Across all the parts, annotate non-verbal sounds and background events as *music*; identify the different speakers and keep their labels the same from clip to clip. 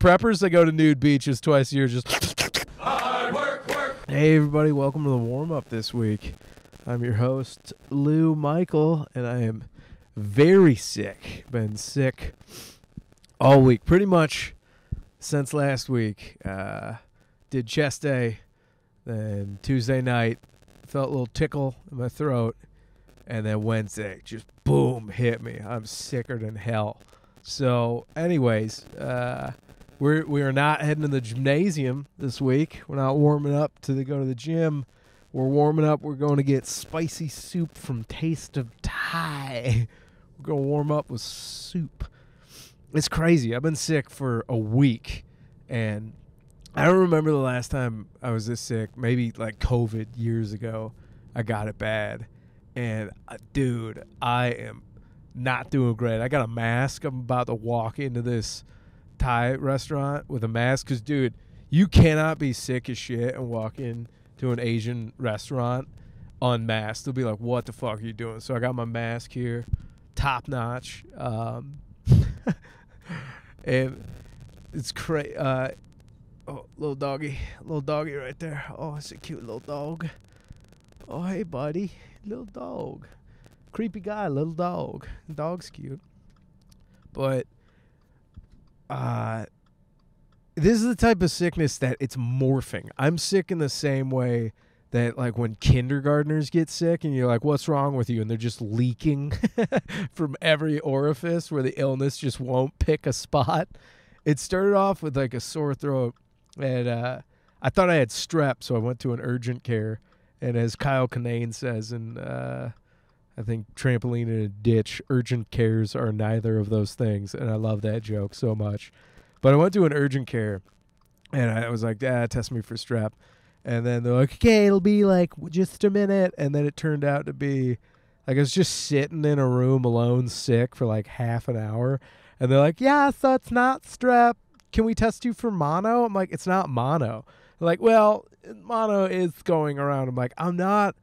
Speaker 1: preppers that go to nude beaches twice a year just. Hey everybody, welcome to the warm up this week. I'm your host Lou Michael, and I am very sick. Been sick all week, pretty much since last week. Uh, did chest day, then Tuesday night felt a little tickle in my throat, and then Wednesday just boom hit me. I'm sicker than hell. So, anyways, uh, we're we are not heading to the gymnasium this week. We're not warming up to the, go to the gym. We're warming up. We're going to get spicy soup from Taste of Thai. *laughs* We're going to warm up with soup. It's crazy. I've been sick for a week, and I don't remember the last time I was this sick. Maybe like COVID years ago. I got it bad, and uh, dude, I am not doing great. I got a mask. I'm about to walk into this Thai restaurant with a mask because, dude, you cannot be sick as shit and walk in to an Asian restaurant unmasked. They'll be like, "What the fuck are you doing?" So I got my mask here, top notch, um, *laughs* and it's crazy. Uh, oh, little doggy, little doggy right there. Oh, it's a cute little dog. Oh, hey, buddy, little dog. Creepy guy, little dog. Dog's cute, but uh this is the type of sickness that it's morphing. I'm sick in the same way that like when kindergartners get sick and you're like what's wrong with you and they're just leaking *laughs* from every orifice where the illness just won't pick a spot. It started off with like a sore throat and uh I thought I had strep so I went to an urgent care and as Kyle Kinane says in uh I think trampoline in a ditch, urgent cares are neither of those things and I love that joke so much. But I went to an urgent care, and I was like, "Ah, test me for strep." And then they're like, "Okay, it'll be like just a minute." And then it turned out to be like I was just sitting in a room alone, sick for like half an hour. And they're like, "Yeah, so it's not strep. Can we test you for mono?" I'm like, "It's not mono." They're like, "Well, mono is going around." I'm like, "I'm not."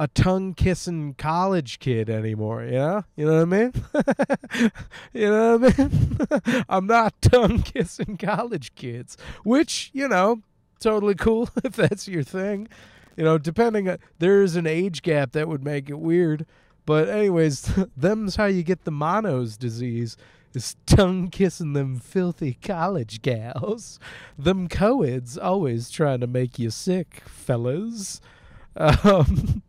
Speaker 1: A tongue kissing college kid anymore, Yeah. You know what I mean? *laughs* you know what I mean? *laughs* I'm not tongue kissing college kids, which, you know, totally cool *laughs* if that's your thing. You know, depending on, there is an age gap that would make it weird. But anyways, them's how you get the monos disease is tongue kissing them filthy college gals. Them coeds always trying to make you sick, fellas. Um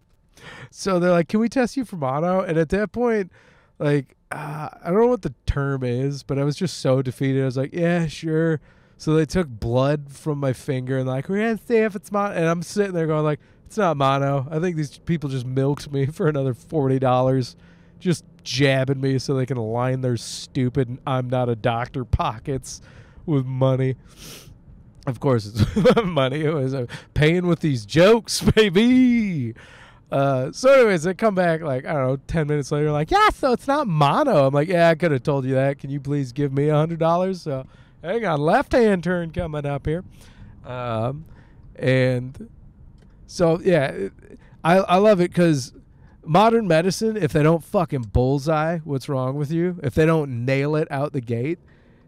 Speaker 1: so they're like, "Can we test you for mono?" And at that point, like, uh, I don't know what the term is, but I was just so defeated. I was like, "Yeah, sure." So they took blood from my finger and like, we're gonna see if it's mono. And I'm sitting there going like, "It's not mono." I think these people just milked me *laughs* for another forty dollars, just jabbing me so they can line their stupid "I'm not a doctor" pockets with money. Of course, it's *laughs* money. It was paying with these jokes, *laughs* baby. Uh, so anyways, they come back like I don't know, ten minutes later, like yeah, so it's not mono. I'm like, yeah, I could have told you that. Can you please give me a hundred dollars? So hang on, left hand turn coming up here, um, and so yeah, I I love it because modern medicine, if they don't fucking bullseye what's wrong with you, if they don't nail it out the gate,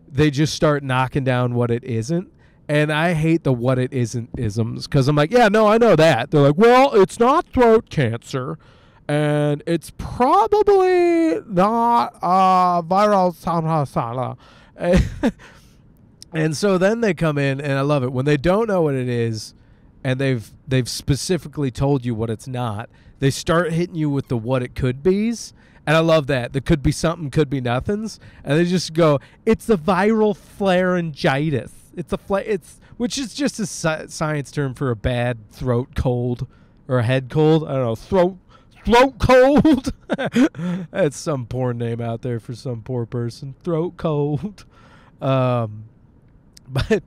Speaker 1: they just start knocking down what it isn't. And I hate the what it isn't isms because I'm like, yeah, no, I know that. They're like, well, it's not throat cancer, and it's probably not uh, viral samhasana. *laughs* and so then they come in, and I love it when they don't know what it is, and they've they've specifically told you what it's not. They start hitting you with the what it could be's. And I love that. There could be something, could be nothings. And they just go, it's the viral pharyngitis. It's a fla- it's which is just a sci- science term for a bad throat cold or a head cold. I don't know, throat throat cold. *laughs* That's some poor name out there for some poor person. Throat cold. *laughs* Um, but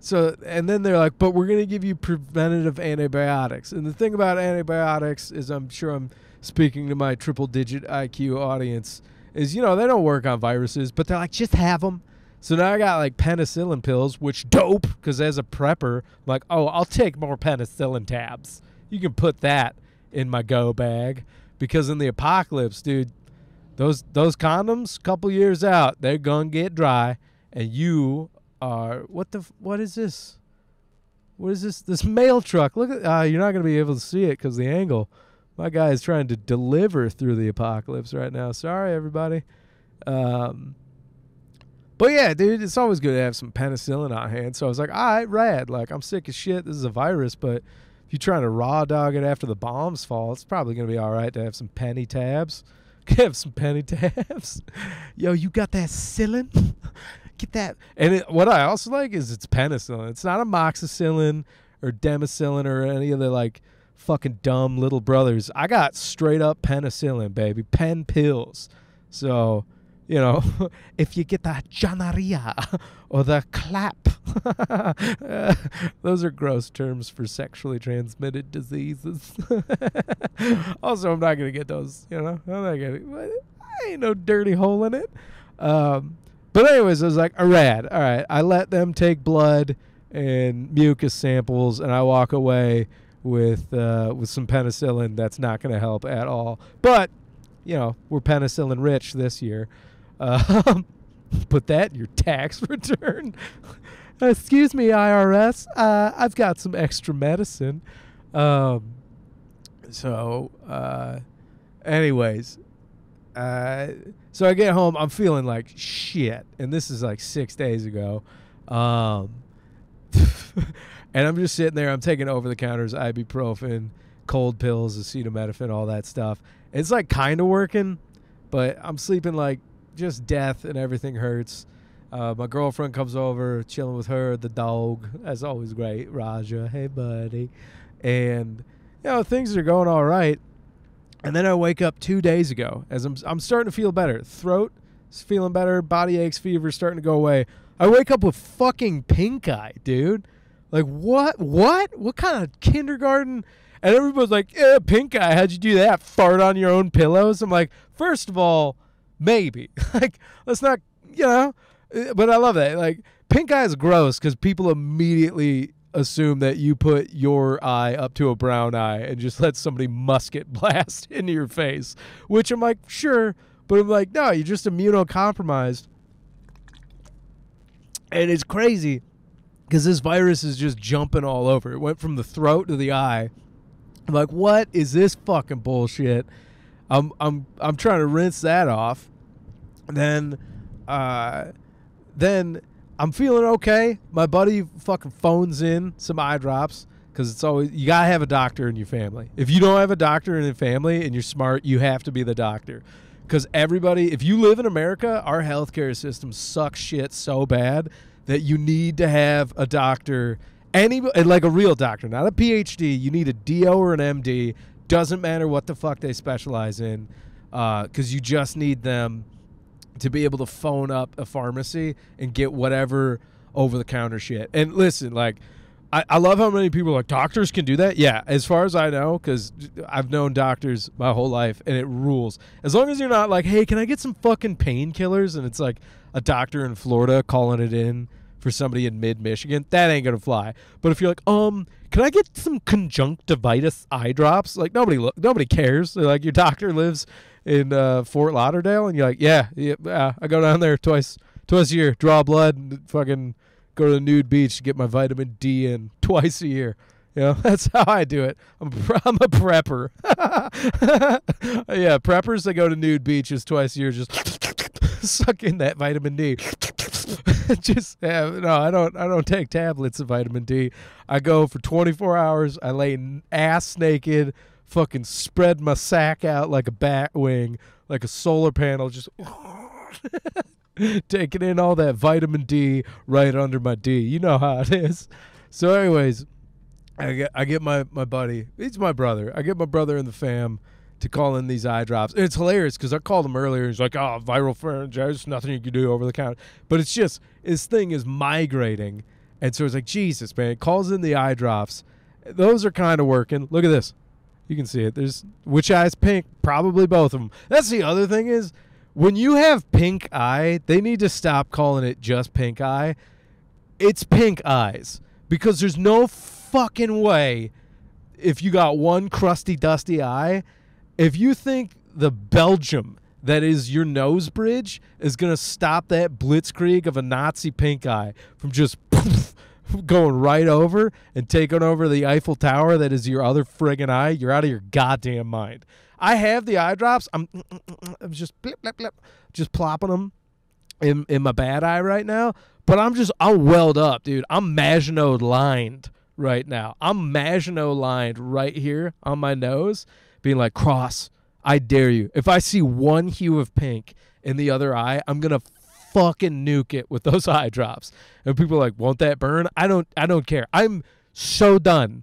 Speaker 1: so and then they're like, but we're gonna give you preventative antibiotics. And the thing about antibiotics is, I'm sure I'm speaking to my triple digit IQ audience. Is you know they don't work on viruses, but they're like just have them so now I got like penicillin pills, which dope because as a prepper, I'm like, oh, I'll take more penicillin tabs. You can put that in my go bag because in the apocalypse, dude, those those condoms, couple years out, they're gonna get dry, and you are what the what is this? What is this? This mail truck. Look at uh, you're not gonna be able to see it because the angle. My guy is trying to deliver through the apocalypse right now. Sorry, everybody. Um, but yeah, dude, it's always good to have some penicillin on hand. So I was like, all right, rad. Like, I'm sick as shit. This is a virus, but if you're trying to raw dog it after the bombs fall, it's probably going to be all right to have some penny tabs. *laughs* have some penny tabs. *laughs* Yo, you got that cillin? *laughs* Get that. And it, what I also like is it's penicillin. It's not amoxicillin or demicillin or any of the like fucking dumb little brothers. I got straight up penicillin, baby. Pen pills. So you know, *laughs* if you get the janaria *laughs* or the clap, *laughs* those are gross terms for sexually transmitted diseases. also, I'm not gonna get those. You know, I'm not gonna. I ain't no dirty hole in it. Um, but anyways, I was like, a rad. All right, I let them take blood and mucus samples, and I walk away with uh, with some penicillin. That's not gonna help at all. But you know, we're penicillin rich this year. Um, *laughs* put that in your tax *laughs* return. Excuse me, IRS. Uh, I've got some extra medicine. Um, so, uh, anyways, uh, so I get home. I'm feeling like shit, and this is like six days ago. Um, *laughs* and I'm just sitting there. I'm taking over the counters, ibuprofen, cold pills, acetaminophen, all that stuff. It's like kind of working, but I'm sleeping like just death and everything hurts. Uh, my girlfriend comes over, chilling with her, the dog, That's always, great. Raja, hey buddy, and you know things are going all right. And then I wake up two days ago as I'm I'm starting to feel better. Throat is feeling better, body aches, fever starting to go away. I wake up with fucking pink eye, dude. Like what? What? What kind of kindergarten? And everybody's like, "Yeah, pink eye. How'd you do that? Fart on your own pillows?" I'm like, first of all, maybe. *laughs* like, let's not, you know. uh, But I love that. Like, pink eye is gross because people immediately assume that you put your eye up to a brown eye and just *laughs* let somebody musket blast *laughs* into your face. Which I'm like, sure, but I'm like, no, you're just immunocompromised. And it's crazy because this virus is just jumping all over. It went from the throat to the eye. I'm like, what is this fucking bullshit? I'm I'm I'm trying to rinse that off. Then uh then I'm feeling okay. My buddy fucking phones in some eye drops because it's always you gotta have a doctor in your family. If you don't have a doctor in your family and you're smart, you have to be the doctor. Because everybody, if you live in America, our healthcare system sucks shit so bad that you need to have a doctor, any like a real doctor, not a PhD. You need a DO or an MD. Doesn't matter what the fuck they specialize in, because you just need them to be able to phone up a pharmacy and get whatever over the counter shit. And listen, like, I, I love how many people like, doctors can do that. Yeah, as far as I know, because I've known doctors my whole life and it rules. As long as you're not like, hey, can I get some fucking painkillers? And it's like a doctor in Florida calling it in for somebody in mid Michigan, that ain't gonna fly. But if you're like, um, can I get some conjunctivitis eye drops? Like nobody look, nobody cares. They're like your doctor lives in uh, Fort Lauderdale, and you're like, yeah, yeah, I go down there twice, twice a year, draw blood, and fucking go to the nude beach to get my vitamin D in *laughs* twice a year. You know, *laughs* that's how I do it. I'm, *laughs* I'm a prepper. yeah, preppers that go to nude beaches twice a year just suck in that vitamin D. *laughs* just no, I don't. I don't take tablets of vitamin D. I go for 24 hours. I lay ass naked, fucking spread my sack out like a bat wing, like a solar panel, just *laughs* taking in all that vitamin D right under my D. You know how it is. So, anyways, I get I get my my buddy. He's my brother. I get my brother in the fam to call in these eye drops. And it's hilarious because I called him earlier. He's like, "Oh, viral pharyngitis, nothing you can do over the counter." But it's just this thing is migrating, and so it's like, Jesus, man. It calls in the eye drops. Those are kind of working. Look at this. You can see it. There's which eye's pink? Probably both of them. That's the other thing is when you have pink eye, they need to stop calling it just pink eye. It's pink eyes because there's no fucking way if you got one crusty dusty eye if you think the Belgium that is your nose bridge is going to stop that blitzkrieg of a Nazi pink eye from just poof, *laughs* going right over and taking over the Eiffel Tower that is your other friggin' eye, you're out of your goddamn mind. I have the eye drops. I'm, I'm *clears throat* just blip, blip, blip, just plopping them in, in my bad eye right now. But I'm just, I'm welled up, dude. I'm Maginot lined right now. I'm Maginot lined right here on my nose, being like, Cross, I dare you. If I see one hue of pink in the other eye, I'm gonna fucking nuke it with *laughs* those eye drops. And people are like, won't that burn? I don't I don't care. I'm so done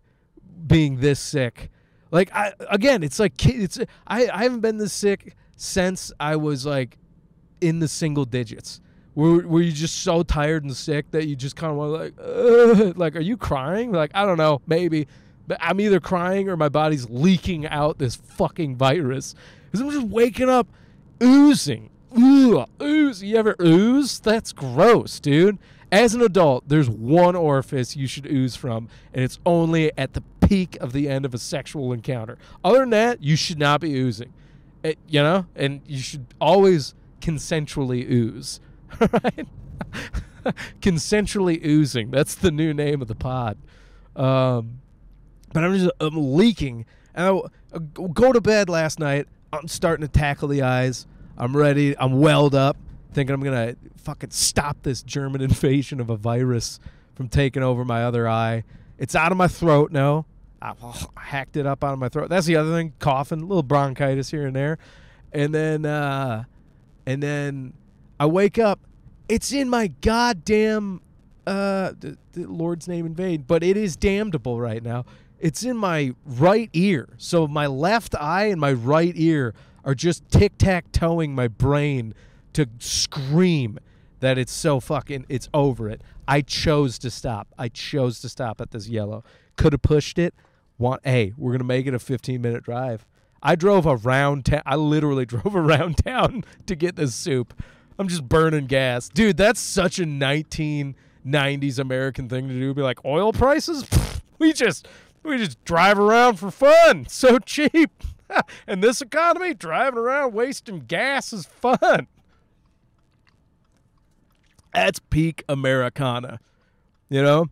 Speaker 1: being this sick. Like I again, it's like it's I, I haven't been this sick since I was like in the single digits. Were, were you just so tired and sick that you just kind of want like, Ugh. *laughs* like, are you crying? Like, I don't know, maybe. I'm either crying or my body's leaking out this fucking virus. Because I'm just waking up oozing. Ooh, ooze. You ever ooze? That's gross, dude. As an adult, there's one orifice you should ooze from, and it's only at the peak of the end of a sexual encounter. Other than that, you should not be oozing. It, you know? And you should always consensually ooze. *laughs* right? *laughs* consensually oozing. That's the new name of the pod. Um, but I'm just I'm leaking. And I, I go to bed last night. I'm starting to tackle the eyes. I'm ready. I'm welled up, thinking I'm gonna fucking stop this German *laughs* invasion of a virus from taking over my other eye. It's out of my throat now. I hacked it up out of my throat. That's the other thing. Coughing, a little bronchitis here and there, and then uh, and then I wake up. It's in my goddamn uh, the, the Lord's name in vain, but it is damnable right now. It's in my right ear. So my left eye and my right ear are just tic tac toeing my brain to scream that it's so fucking it's over it. I chose to stop. I chose to stop at this yellow. Could have pushed it. Want hey, we're gonna make it a 15 minute drive. I drove around town. I literally *laughs* drove around town to get this soup. I'm just burning gas, dude. That's such a 1990s American thing to do. Be like oil prices. *laughs* we just we just drive around for fun. *laughs* So cheap. *laughs* and this economy, driving around wasting gas is fun. That's peak Americana. You know?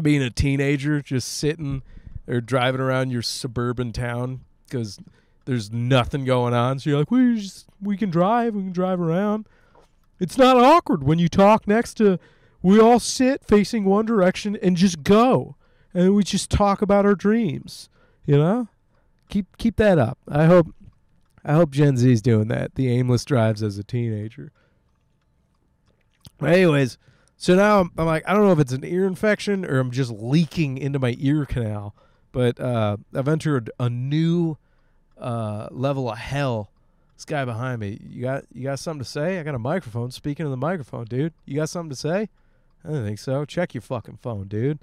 Speaker 1: Being a teenager, just sitting or driving around your suburban town because there's nothing going on. So you're like, we just we can drive, we can drive around. It's not awkward when you talk next to we all sit facing one direction and just go and we just talk about our dreams. You know, keep keep that up. I hope I hope Gen Z's doing that. The aimless drives as a teenager. But anyways, so now I'm, I'm, like, I don't know if it's an ear infection or I'm just leaking into my ear canal, but uh, I've entered a new uh, level of hell. This guy behind me, you got you got something to say? I got a microphone. Speaking of the microphone, dude, you got something to say? I don't think so. Check your fucking phone, dude.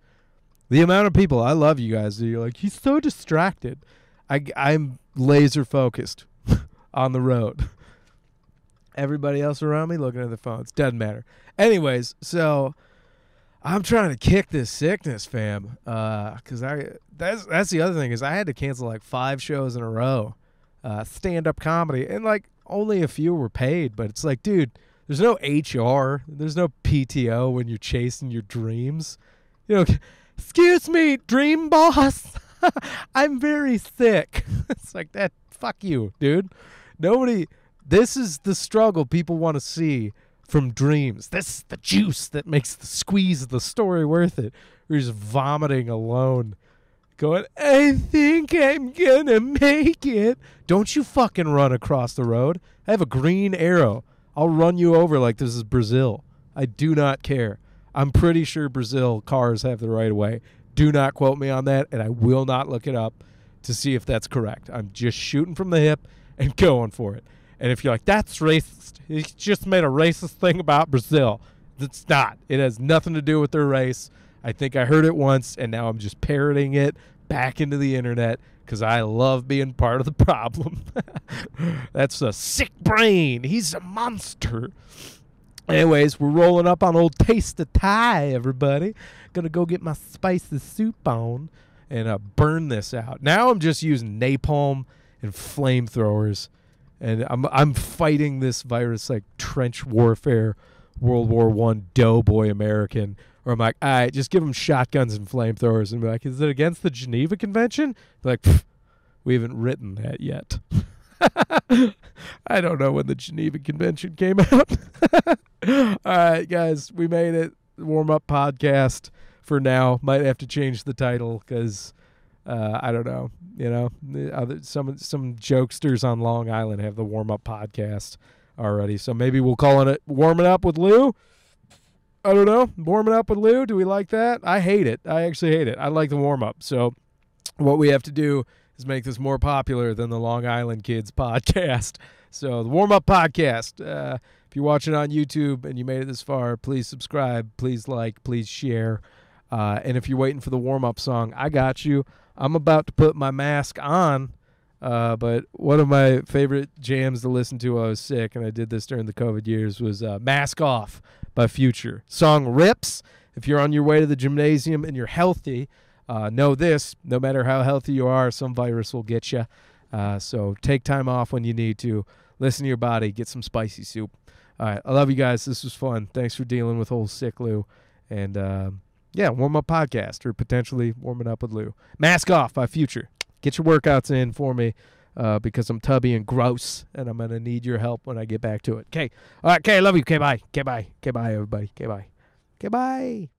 Speaker 1: The amount of people I love you guys. You're like he's so distracted. I I'm laser focused *laughs* on the road. Everybody else around me looking at their phones. Doesn't matter. Anyways, so I'm trying to kick this sickness, fam. Uh, cause I that's that's the other thing is I had to cancel like five shows in a row, uh, stand up comedy, and like only a few were paid. But it's like, dude, there's no HR, there's no PTO when you're chasing your dreams. You know, excuse me, dream boss. *laughs* I'm very sick. *laughs* it's like that. Fuck you, dude. Nobody. This is the struggle people want to see from dreams. This is the juice that makes the squeeze of the story worth it. You're just vomiting alone, going, I think I'm gonna make it. Don't you fucking run across the road. I have a green arrow. I'll run you over like this is Brazil. I do not care. I'm pretty sure Brazil cars have the right of way. Do not quote me on that, and I will not look it up to see if that's correct. I'm just shooting from the hip and *laughs* going for it. And if you're like, that's racist, he just made a racist thing about Brazil. It's not. It has nothing to do with their race. I think I heard it once, and now I'm just parroting it back into the internet because I love being part of the *laughs* problem. *laughs* that's a sick brain. He's a monster. Anyways, we're rolling up on old Taste of Thai, everybody. Gonna go get my spicy soup on and uh, burn this out. Now I'm just using napalm and flamethrowers and I'm I'm fighting this virus like trench warfare, World War One doughboy American. Or I'm like, all right, just give them shotguns and flamethrowers, and be like, is it against the Geneva Convention? They're like, we haven't written that yet. *laughs* *laughs* I don't know when the Geneva Convention came *laughs* out. *laughs* all right, guys, we made it. Warm up podcast for now. Might have to change the title because uh, I don't know. You know, other some some jokesters on Long Island have the warm up podcast already, so maybe we'll call it warming up with Lou. I don't know. Warming up with Lou. Do we like that? I hate it. I actually hate it. I like the warm up. So what we have to do is make this more popular than the Long Island Kids podcast. *laughs* So the warm up podcast. Uh, if you're watching on YouTube and you made it this far, please subscribe, please like, please share. Uh, and if you're waiting for the warm up song, I got you. I'm about to put my mask on. Uh, but one of my favorite jams to listen to while I was sick, and I did this during the COVID years, was uh, Mask Off by Future. Song rips. If you're on your way to the gymnasium and you're healthy, uh, know this no matter how healthy you are, some virus will get you. Uh, so take time off when you need to. Listen to your body. Get some spicy soup. All right. I love you guys. This was fun. Thanks for dealing with old sick Lou. And um, yeah, warm up podcast or potentially warming up with Lou. Mask off by Future. Get your workouts in for me uh, because I'm tubby and gross, and I'm gonna need your help when I get back to it. Okay, all right, okay, love you. Okay, bye. Okay, bye. Okay, bye, everybody. Okay, bye. Okay, bye.